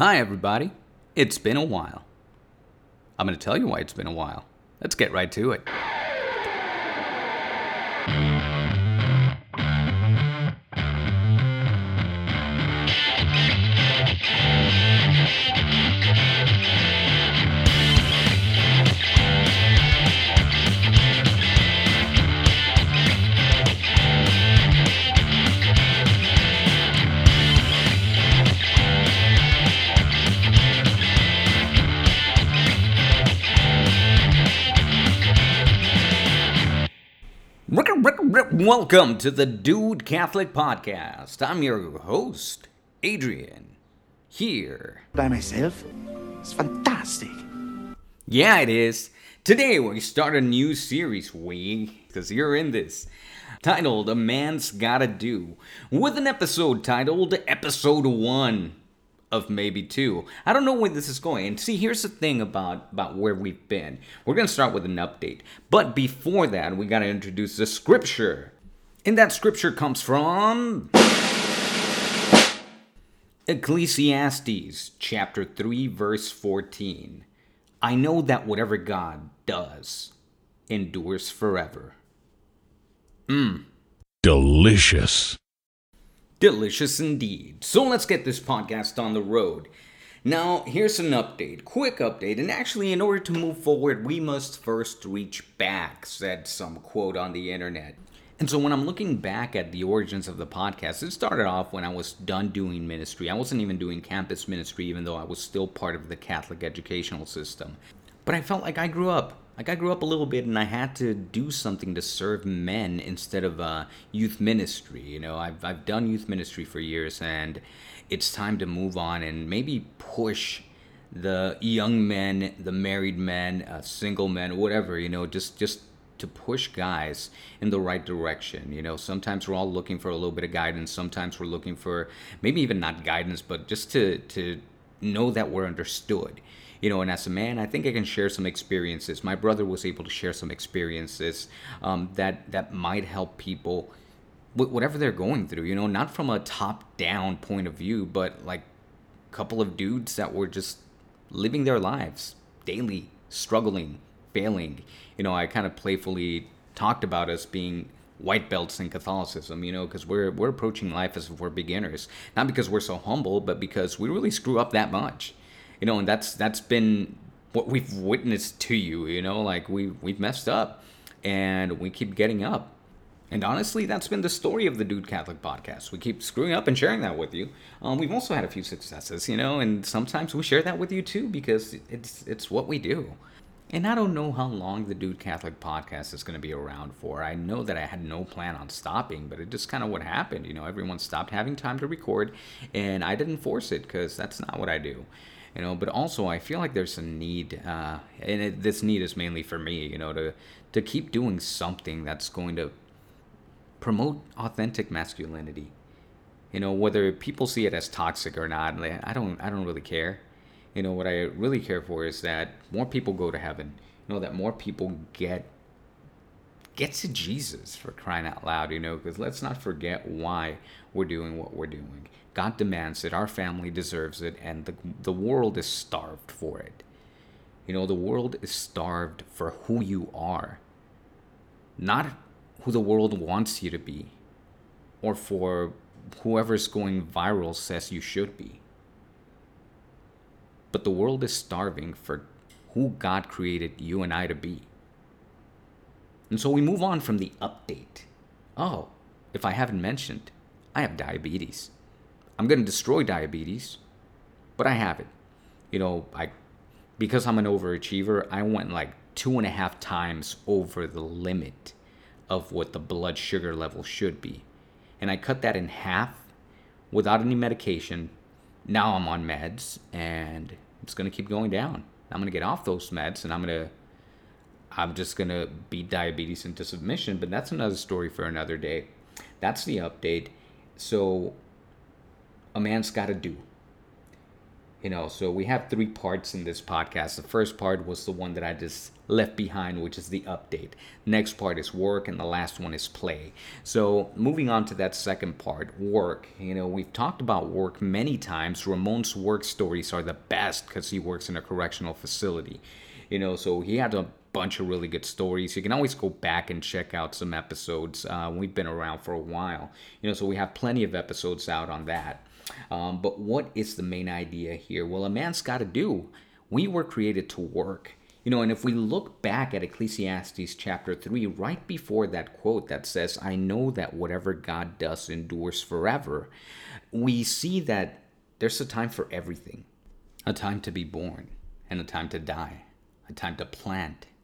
Hi, everybody. It's been a while. I'm going to tell you why it's been a while. Let's get right to it. Welcome to the Dude Catholic Podcast. I'm your host, Adrian. Here. By myself? It's fantastic. Yeah, it is. Today we start a new series, we, because you're in this, titled A Man's Gotta Do, with an episode titled Episode 1 of maybe two. I don't know where this is going. And see, here's the thing about about where we've been. We're gonna start with an update, but before that, we gotta introduce the scripture. And that scripture comes from Ecclesiastes chapter 3 verse 14. I know that whatever God does endures forever. Mmm. Delicious. Delicious indeed. So let's get this podcast on the road. Now, here's an update, quick update, and actually, in order to move forward, we must first reach back, said some quote on the internet. And so, when I'm looking back at the origins of the podcast, it started off when I was done doing ministry. I wasn't even doing campus ministry, even though I was still part of the Catholic educational system. But I felt like I grew up like I grew up a little bit and I had to do something to serve men instead of uh, youth ministry. You know, I've, I've done youth ministry for years and it's time to move on and maybe push the young men, the married men, uh, single men, whatever, you know, just, just to push guys in the right direction. You know, sometimes we're all looking for a little bit of guidance. Sometimes we're looking for maybe even not guidance, but just to, to know that we're understood you know, and as a man, I think I can share some experiences. My brother was able to share some experiences um, that that might help people whatever they're going through. You know, not from a top-down point of view, but like a couple of dudes that were just living their lives daily, struggling, failing. You know, I kind of playfully talked about us being white belts in Catholicism, you know, because we're we're approaching life as if we're beginners, not because we're so humble, but because we really screw up that much you know, and that's that's been what we've witnessed to you. You know, like we we've messed up, and we keep getting up. And honestly, that's been the story of the Dude Catholic podcast. We keep screwing up and sharing that with you. Um, we've also had a few successes, you know, and sometimes we share that with you too because it's it's what we do. And I don't know how long the Dude Catholic podcast is going to be around for. I know that I had no plan on stopping, but it just kind of what happened. You know, everyone stopped having time to record, and I didn't force it because that's not what I do you know but also i feel like there's a need uh, and it, this need is mainly for me you know to to keep doing something that's going to promote authentic masculinity. You know whether people see it as toxic or not i don't i don't really care. You know what i really care for is that more people go to heaven. You know that more people get get to jesus for crying out loud you know because let's not forget why we're doing what we're doing God demands it, our family deserves it, and the, the world is starved for it. You know, the world is starved for who you are, not who the world wants you to be, or for whoever's going viral says you should be. But the world is starving for who God created you and I to be. And so we move on from the update. Oh, if I haven't mentioned, I have diabetes. I'm going to destroy diabetes, but I have it. You know, I because I'm an overachiever, I went like two and a half times over the limit of what the blood sugar level should be. And I cut that in half without any medication. Now I'm on meds and it's going to keep going down. I'm going to get off those meds and I'm going to I'm just going to beat diabetes into submission, but that's another story for another day. That's the update. So a man's got to do. You know, so we have three parts in this podcast. The first part was the one that I just left behind, which is the update. Next part is work, and the last one is play. So, moving on to that second part, work. You know, we've talked about work many times. Ramon's work stories are the best because he works in a correctional facility. You know, so he had a bunch of really good stories. You can always go back and check out some episodes. Uh, we've been around for a while, you know, so we have plenty of episodes out on that. Um, but what is the main idea here? Well, a man's got to do. We were created to work. You know, and if we look back at Ecclesiastes chapter 3, right before that quote that says, I know that whatever God does endures forever, we see that there's a time for everything a time to be born and a time to die, a time to plant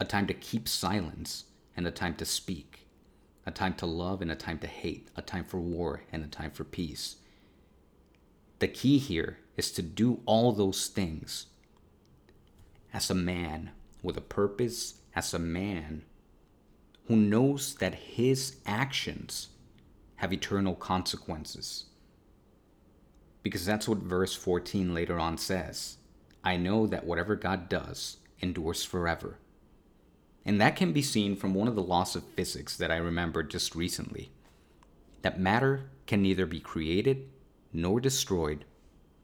a time to keep silence and a time to speak, a time to love and a time to hate, a time for war and a time for peace the key here is to do all those things as a man with a purpose, as a man who knows that his actions have eternal consequences. Because that's what verse 14 later on says. I know that whatever God does endures forever. And that can be seen from one of the laws of physics that I remembered just recently that matter can neither be created nor destroyed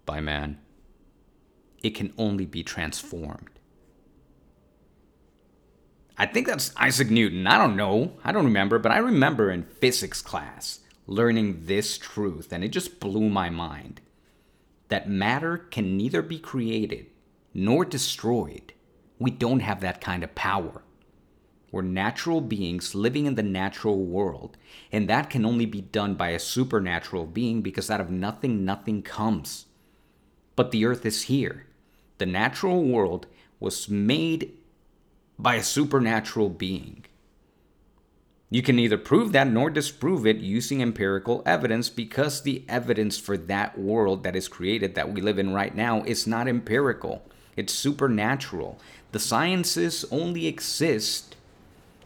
by man. It can only be transformed. I think that's Isaac Newton. I don't know. I don't remember, but I remember in physics class learning this truth, and it just blew my mind that matter can neither be created nor destroyed. We don't have that kind of power. We're natural beings living in the natural world, and that can only be done by a supernatural being because out of nothing, nothing comes. But the earth is here. The natural world was made by a supernatural being. You can neither prove that nor disprove it using empirical evidence because the evidence for that world that is created that we live in right now is not empirical. It's supernatural. The sciences only exist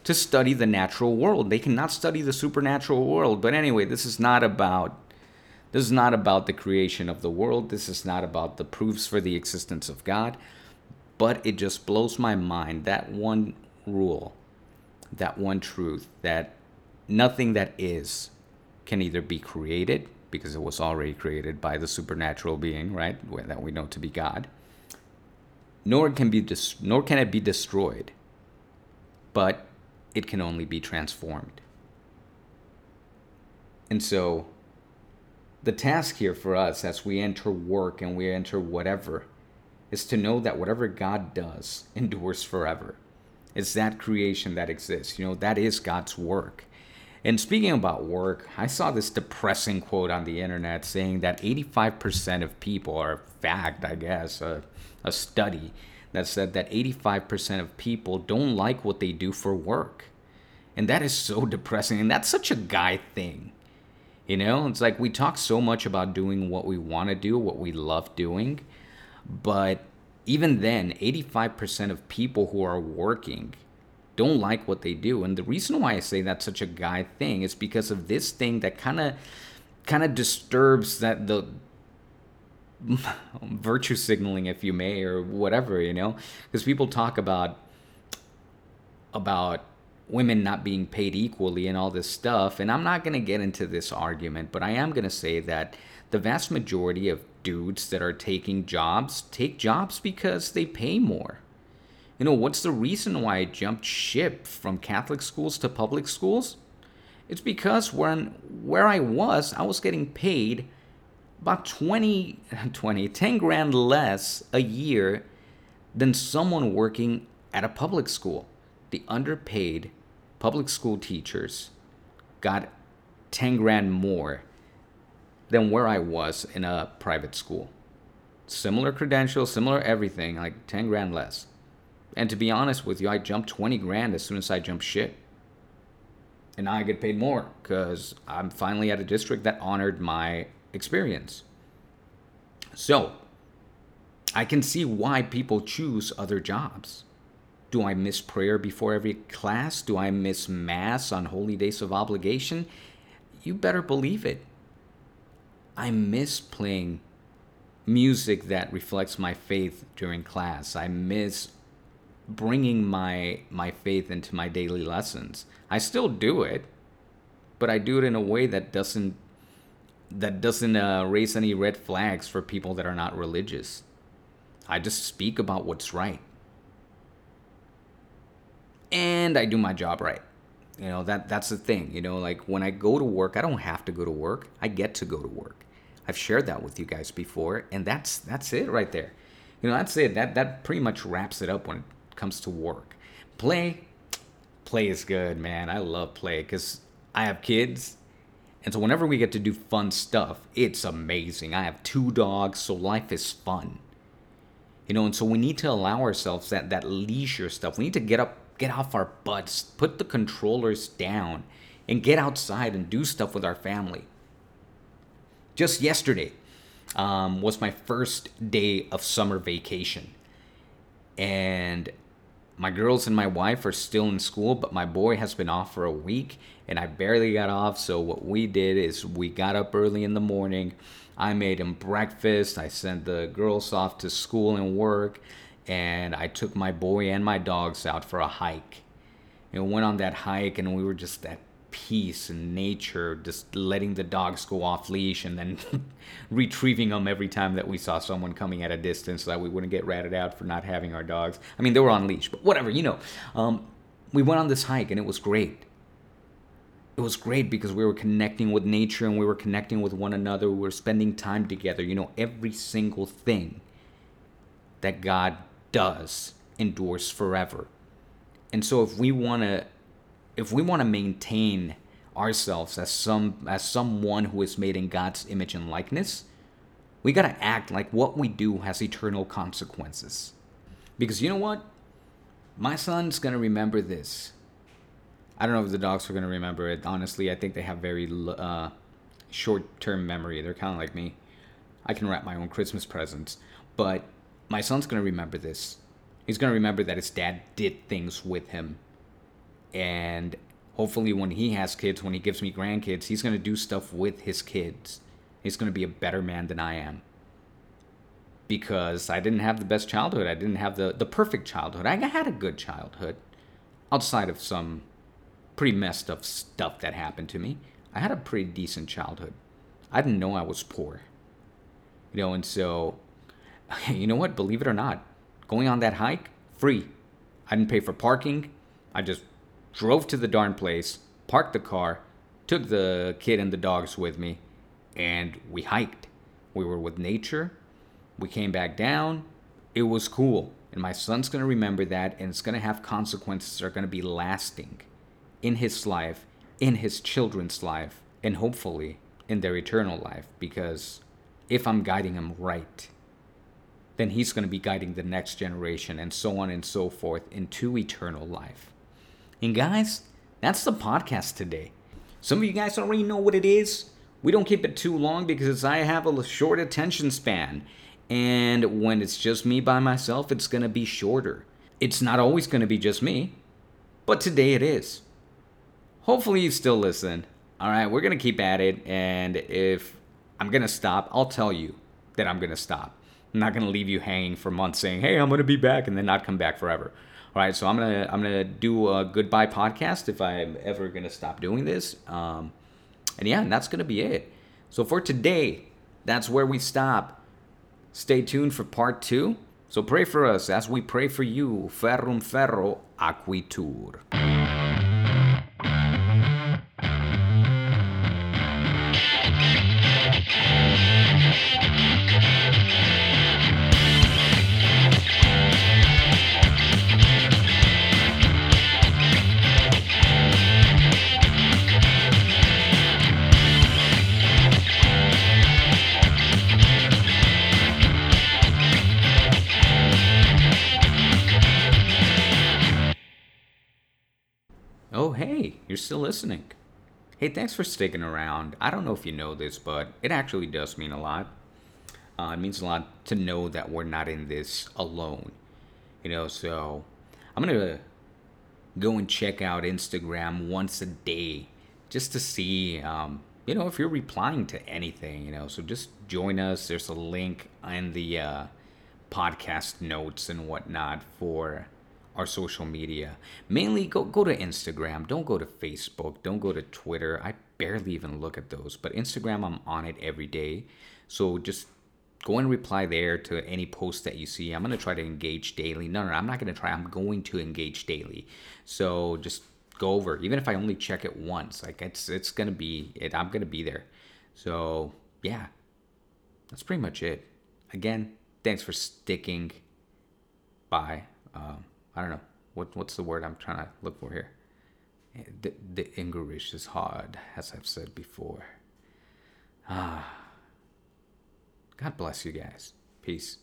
to study the natural world. They cannot study the supernatural world. But anyway, this is not about this is not about the creation of the world. This is not about the proofs for the existence of God. But it just blows my mind that one rule, that one truth that nothing that is can either be created because it was already created by the supernatural being, right, that we know to be God, nor can be dis- nor can it be destroyed. But it can only be transformed. And so, the task here for us as we enter work and we enter whatever is to know that whatever God does endures forever. It's that creation that exists. You know, that is God's work. And speaking about work, I saw this depressing quote on the internet saying that 85% of people are fact, I guess, a, a study that said that 85% of people don't like what they do for work. And that is so depressing. And that's such a guy thing. You know, it's like we talk so much about doing what we want to do, what we love doing. But even then, 85% of people who are working don't like what they do. And the reason why I say that's such a guy thing is because of this thing that kind of kind of disturbs that the virtue signaling, if you may, or whatever, you know, because people talk about about women not being paid equally and all this stuff. And I'm not going to get into this argument, but I am going to say that the vast majority of dudes that are taking jobs take jobs because they pay more. You know, what's the reason why I jumped ship from Catholic schools to public schools? It's because when where I was, I was getting paid about 20, 20, 10 grand less a year than someone working at a public school. The underpaid public school teachers got 10 grand more than where I was in a private school. Similar credentials, similar everything, like 10 grand less. And to be honest with you, I jumped 20 grand as soon as I jumped shit. And now I get paid more because I'm finally at a district that honored my experience. So, I can see why people choose other jobs. Do I miss prayer before every class? Do I miss Mass on holy days of obligation? You better believe it. I miss playing music that reflects my faith during class. I miss bringing my my faith into my daily lessons. I still do it, but I do it in a way that doesn't that doesn't uh, raise any red flags for people that are not religious. I just speak about what's right. And I do my job right. You know, that that's the thing. You know, like when I go to work, I don't have to go to work. I get to go to work. I've shared that with you guys before, and that's that's it right there. You know, that's it. That that pretty much wraps it up when comes to work. Play play is good, man. I love play cuz I have kids and so whenever we get to do fun stuff, it's amazing. I have two dogs, so life is fun. You know, and so we need to allow ourselves that that leisure stuff. We need to get up, get off our butts, put the controllers down, and get outside and do stuff with our family. Just yesterday um, was my first day of summer vacation, and my girls and my wife are still in school, but my boy has been off for a week, and I barely got off. So what we did is we got up early in the morning I made him breakfast. I sent the girls off to school and work, and I took my boy and my dogs out for a hike. And went on that hike, and we were just at peace and nature, just letting the dogs go off leash and then retrieving them every time that we saw someone coming at a distance so that we wouldn't get ratted out for not having our dogs. I mean, they were on leash, but whatever, you know. Um, we went on this hike, and it was great it was great because we were connecting with nature and we were connecting with one another. We were spending time together. You know, every single thing that God does endures forever. And so if we want to if we want to maintain ourselves as some as someone who is made in God's image and likeness, we got to act like what we do has eternal consequences. Because you know what? My son's going to remember this I don't know if the dogs are gonna remember it. Honestly, I think they have very uh, short-term memory. They're kind of like me. I can wrap my own Christmas presents, but my son's gonna remember this. He's gonna remember that his dad did things with him, and hopefully, when he has kids, when he gives me grandkids, he's gonna do stuff with his kids. He's gonna be a better man than I am because I didn't have the best childhood. I didn't have the, the perfect childhood. I had a good childhood outside of some pretty messed up stuff that happened to me. I had a pretty decent childhood. I didn't know I was poor. You know, and so, you know what? Believe it or not, going on that hike, free. I didn't pay for parking. I just drove to the darn place, parked the car, took the kid and the dogs with me, and we hiked. We were with nature. We came back down. It was cool. And my son's going to remember that, and it's going to have consequences that are going to be lasting in his life, in his children's life, and hopefully in their eternal life. Because if I'm guiding him right, then he's going to be guiding the next generation and so on and so forth into eternal life. And guys, that's the podcast today. Some of you guys already know what it is. We don't keep it too long because I have a short attention span. And when it's just me by myself, it's going to be shorter. It's not always going to be just me, but today it is hopefully you still listen. All right, we're gonna keep at it, and if I'm gonna stop, I'll tell you that I'm gonna stop. I'm not gonna leave you hanging for months saying, "Hey, I'm gonna be back," and then not come back forever. All right, so I'm gonna I'm gonna do a goodbye podcast if I'm ever gonna stop doing this. Um, and yeah, and that's gonna be it. So for today, that's where we stop. Stay tuned for part two. So pray for us as we pray for you. Ferrum ferro acuitur. Listening. Hey, thanks for sticking around. I don't know if you know this, but it actually does mean a lot. Uh, it means a lot to know that we're not in this alone. You know, so I'm going to go and check out Instagram once a day just to see, um, you know, if you're replying to anything, you know. So just join us. There's a link in the uh, podcast notes and whatnot for our social media. Mainly go go to Instagram. Don't go to Facebook. Don't go to Twitter. I barely even look at those. But Instagram, I'm on it every day. So just go and reply there to any post that you see. I'm gonna try to engage daily. No, no, I'm not gonna try. I'm going to engage daily. So just go over, even if I only check it once. Like it's it's gonna be it. I'm gonna be there. So yeah, that's pretty much it. Again, thanks for sticking by. Um, I don't know what what's the word I'm trying to look for here. The, the English is hard, as I've said before. Ah. God bless you guys. Peace.